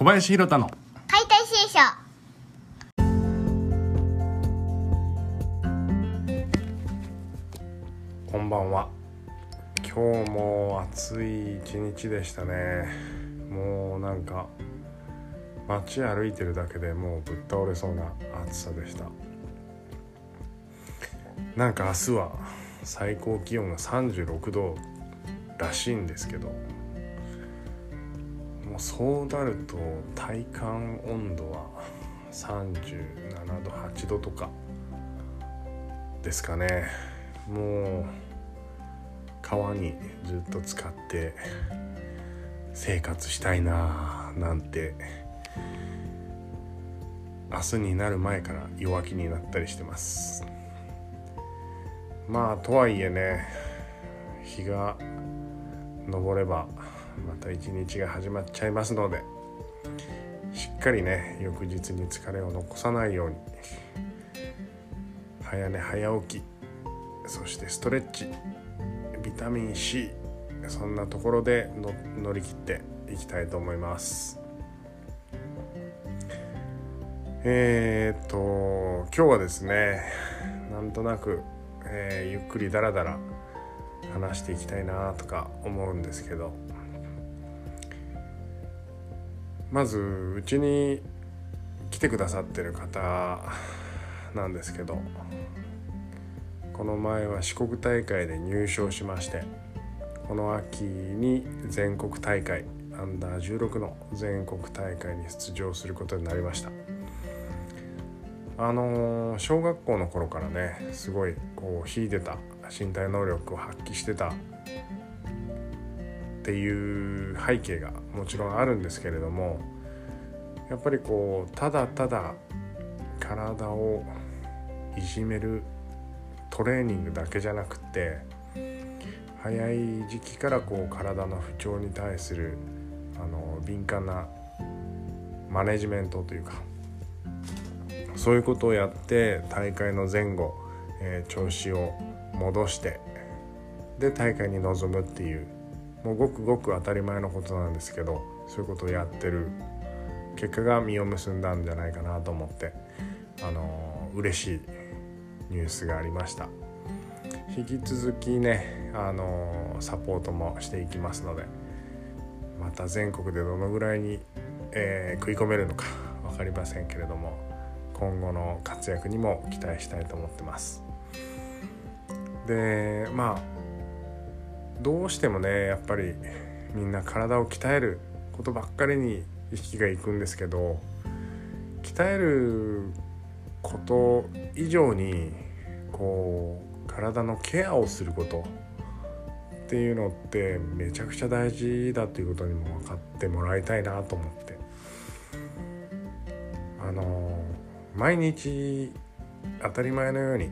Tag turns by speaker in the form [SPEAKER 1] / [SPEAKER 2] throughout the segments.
[SPEAKER 1] 小林弘太の。
[SPEAKER 2] 解体新書。
[SPEAKER 3] こんばんは。今日も暑い一日でしたね。もうなんか街歩いてるだけでもうぶっ倒れそうな暑さでした。なんか明日は最高気温が36度らしいんですけどもうそうなると体感温度は37度8度とかですかね。もう川にずっと使って生活したいななんて。明日になる前から弱気になったりしてます。まあとはいえね日が昇ればまた一日が始まっちゃいますのでしっかりね翌日に疲れを残さないように早寝早起きそしてストレッチビタミン C そんなところで乗り切っていきたいと思います。えー、っと今日はですねなんとなく、えー、ゆっくりだらだら話していきたいなとか思うんですけど。まずうちに来てくださってる方なんですけどこの前は四国大会で入賞しましてこの秋に全国大会アンダー16の全国大会に出場することになりました。あのー、小学校の頃からねすごいこう秀でた身体能力を発揮してたっていう背景がもちろんあるんですけれどもやっぱりこうただただ体をいじめるトレーニングだけじゃなくって早い時期からこう体の不調に対するあの敏感なマネジメントというかそういうことをやって大会の前後、えー、調子を戻してで大会に臨むっていうもうごくごく当たり前のことなんですけどそういうことをやってる。結果が実を結んだんじゃないかなと思ってあの嬉しいニュースがありました。引き続きねあのサポートもしていきますのでまた全国でどのぐらいに、えー、食い込めるのか分かりませんけれども今後の活躍にも期待したいと思ってます。でまあどうしてもねやっぱりみんな体を鍛えることばっかりに意識がいくんですけど鍛えること以上にこう体のケアをすることっていうのってめちゃくちゃ大事だということにも分かってもらいたいなと思って。あの毎日当たり前のように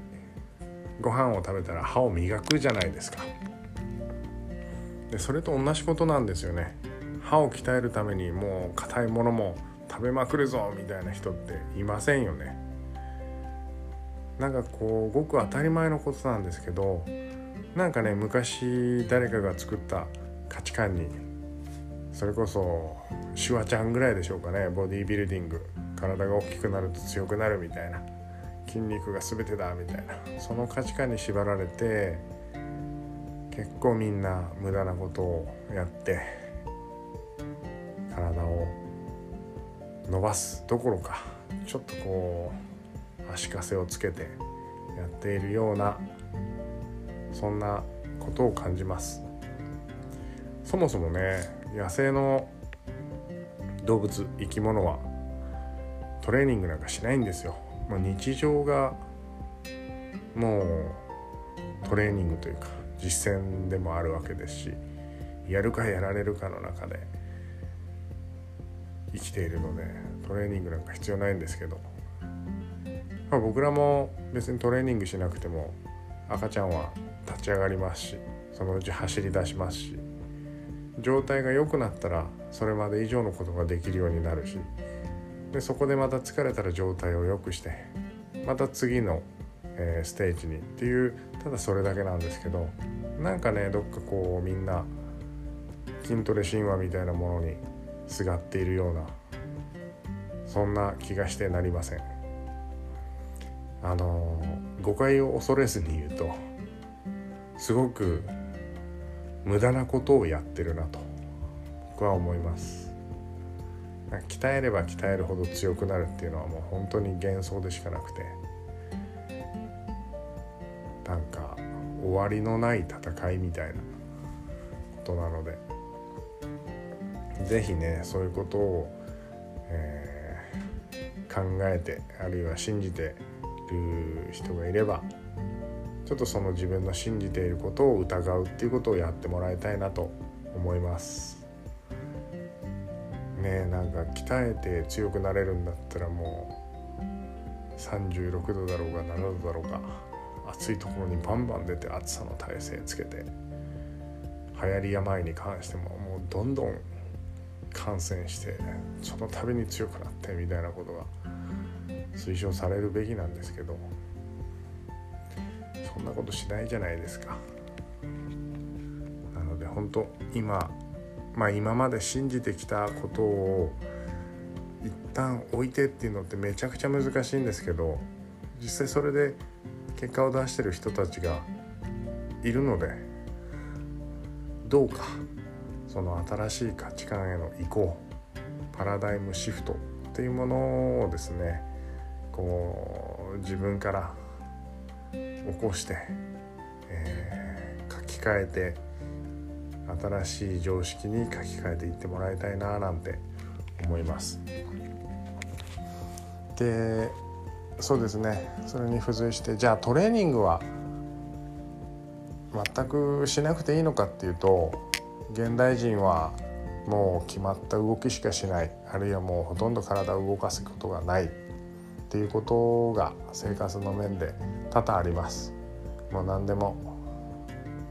[SPEAKER 3] ご飯を食べたら歯を磨くじゃないですか。でそれと同じことなんですよね。歯を鍛えるためにもう硬いものも食べまくるぞみたいな人っていませんよね。なんかこうごく当たり前のことなんですけどなんかね昔誰かが作った価値観にそれこそシュワちゃんぐらいでしょうかねボディービルディング。体が大きくなると強くなるみたいな。筋肉が全てだみたいな。その価値観に縛られて結構みんな無駄なことをやって体を伸ばすどころかちょっとこう足かせをつけてやっているようなそんなことを感じます。そもそもね野生の動物生き物はトレーニングなんかしないんですよ、まあ、日常がもうトレーニングというか実践でもあるわけですしやるかやられるかの中で生きているのでトレーニングなんか必要ないんですけど、まあ、僕らも別にトレーニングしなくても赤ちゃんは立ち上がりますしそのうち走り出しますし状態が良くなったらそれまで以上のことができるようになるしでそこでまた疲れたら状態を良くしてまた次の、えー、ステージにっていうただそれだけなんですけどなんかねどっかこうみんな筋トレ神話みたいなものにすがっているようなそんな気がしてなりません。あの誤解を恐れずに言うとすごく無駄なことをやってるなと僕は思います。鍛えれば鍛えるほど強くなるっていうのはもう本当に幻想でしかなくて。終わりのない戦いみたいなことなので是非ねそういうことを、えー、考えてあるいは信じてる人がいればちょっとその自分の信じていることを疑うっていうことをやってもらいたいなと思います。ねなんか鍛えて強くなれるんだったらもう36度だろうが7度だろうが暑いところにバンバン出て暑さの耐性つけて流行り病に関してももうどんどん感染してその度に強くなってみたいなことが推奨されるべきなんですけどそんなことしないじゃないですか。なので本当今まあ今まで信じてきたことを一旦置いてっていうのってめちゃくちゃ難しいんですけど実際それで結果を出してる人たちがいるのでどうかその新しい価値観への移行パラダイムシフトっていうものをですねこう自分から起こして、えー、書き換えて新しい常識に書き換えていってもらいたいななんて思います。でそうですねそれに付随してじゃあトレーニングは全くしなくていいのかっていうと現代人はもう決まった動きしかしないあるいはもうほとんど体を動かすことがないっていうことが生活の面で多々あります。もう何でも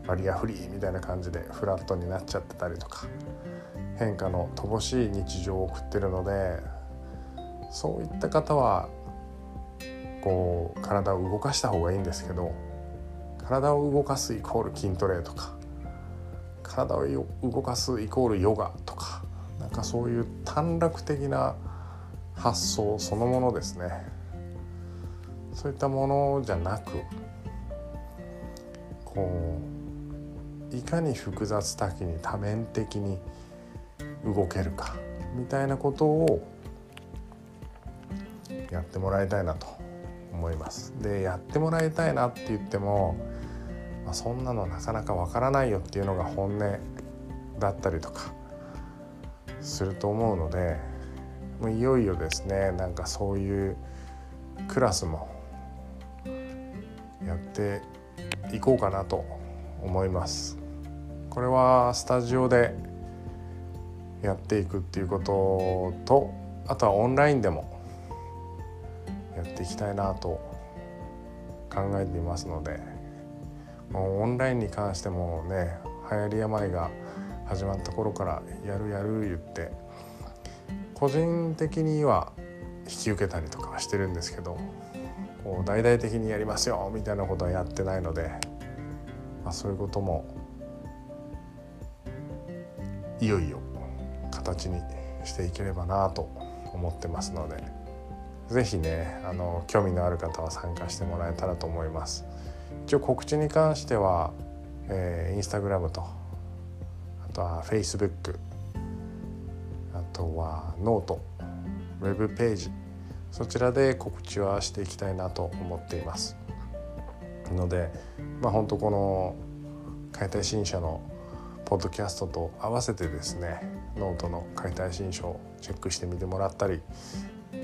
[SPEAKER 3] バリアフリーみたいな感じでフラットになっちゃってたりとか変化の乏しい日常を送ってるのでそういった方はこう体を動かした方がいいんですけど体を動かすイコール筋トレとか体を動かすイコールヨガとかなんかそういう短絡的な発想そのものですね。そういったものじゃなくこういかに複雑多岐に多面的に動けるかみたいなことをやってもらいたいなと思います。でやってもらいたいなって言っても、まあ、そんなのなかなかわからないよっていうのが本音だったりとかすると思うのでもういよいよですねなんかそういうクラスもやっていこうかなと思います。これはスタジオでやっていくっていうこととあとはオンラインでもやっていきたいなと考えていますのでもうオンラインに関してもね流行り病が始まった頃からやるやる言って個人的には引き受けたりとかはしてるんですけどこう大々的にやりますよみたいなことはやってないので、まあ、そういうこともいよいよ形にしていければなと思ってますので。是非ねあの興味のある方は参加してもらえたらと思います。一応告知に関しては、えー、インスタグラムとあとはフェイスブックあとはノートウェブページそちらで告知はしていきたいなと思っています。のでまあ本当この解体新書のポッドキャストと合わせてですねノートの解体新書をチェックしてみてもらったり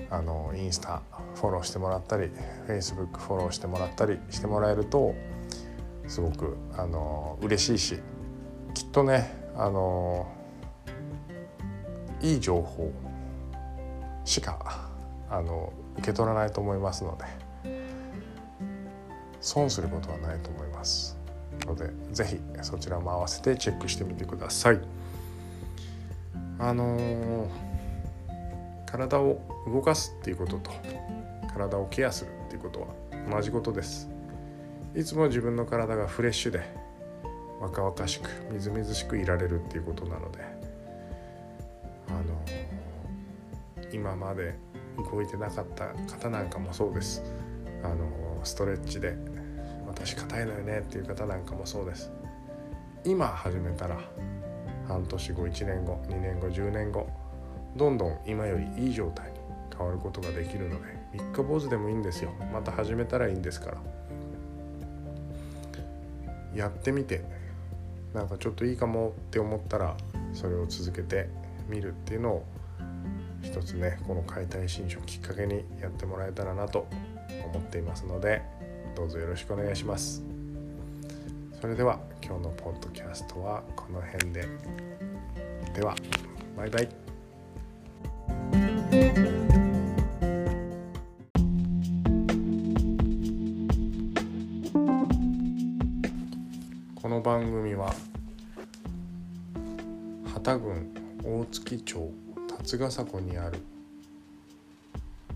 [SPEAKER 3] あのインスタフォローしてもらったりフェイスブックフォローしてもらったりしてもらえるとすごくあの嬉しいしきっとねあのいい情報しかあの受け取らないと思いますので損することはないと思いますので是非そちらも合わせてチェックしてみてください。あのー体を動かすっていうことと体をケアするっていうことは同じことです。いつも自分の体がフレッシュで若々しくみずみずしくいられるっていうことなのであの今まで動いてなかった方なんかもそうです。あのストレッチで私硬いのよねっていう方なんかもそうです。今始めたら半年後1年後2年後10年後どんどん今よりいい状態に変わることができるので3日坊主でもいいんですよ。また始めたらいいんですから。やってみてなんかちょっといいかもって思ったらそれを続けてみるっていうのを一つねこの解体新書きっかけにやってもらえたらなと思っていますのでどうぞよろしくお願いします。それでは今日のポッドキャストはこの辺で。ではバイバイ。郡大月町辰ヶ坂にある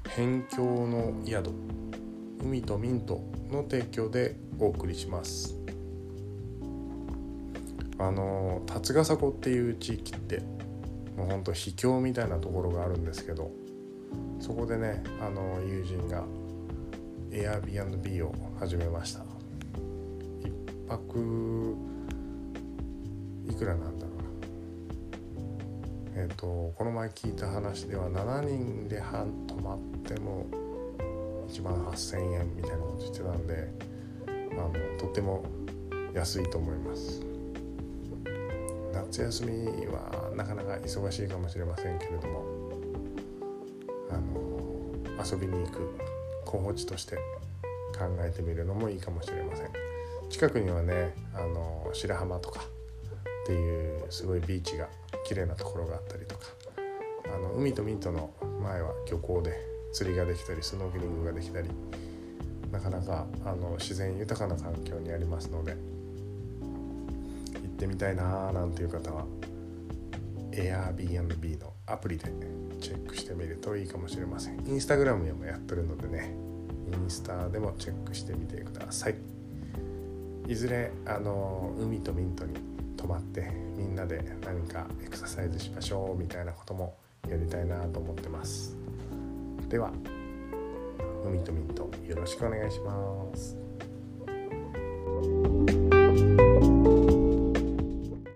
[SPEAKER 3] 辺境の宿海とミントの提供でお送りします。あの辰ヶ坂っていう地域ってもうほんと秘境みたいなところがあるんですけどそこでねあの友人が Airbnb を始めました。一泊いくらなんえっ、とこの前聞いた話では7人で半泊まっても1万8,000円みたいなこと言ってたんであのとっても安いと思います。夏休みはなかなか忙しいかもしれませんけれどもあの遊びに行く候補地として考えてみるのもいいかもしれません。近くにはねあの白浜とかっていうすごいビーチが綺麗なところがあったりとか。あの海とミントの前は漁港で釣りができたりスノーケリングができたりなかなかあの自然豊かな環境にありますので行ってみたいなーなんていう方は Airbnb のアプリでチェックしてみるといいかもしれません。インスタグラムでもやってるのでねインスタでもチェックしてみてください。いずれあの海とミントに泊まってみんなで何かエクササイズしましょうみたいなこともやりたいなと思ってます。では海とミントよろしくお願いします。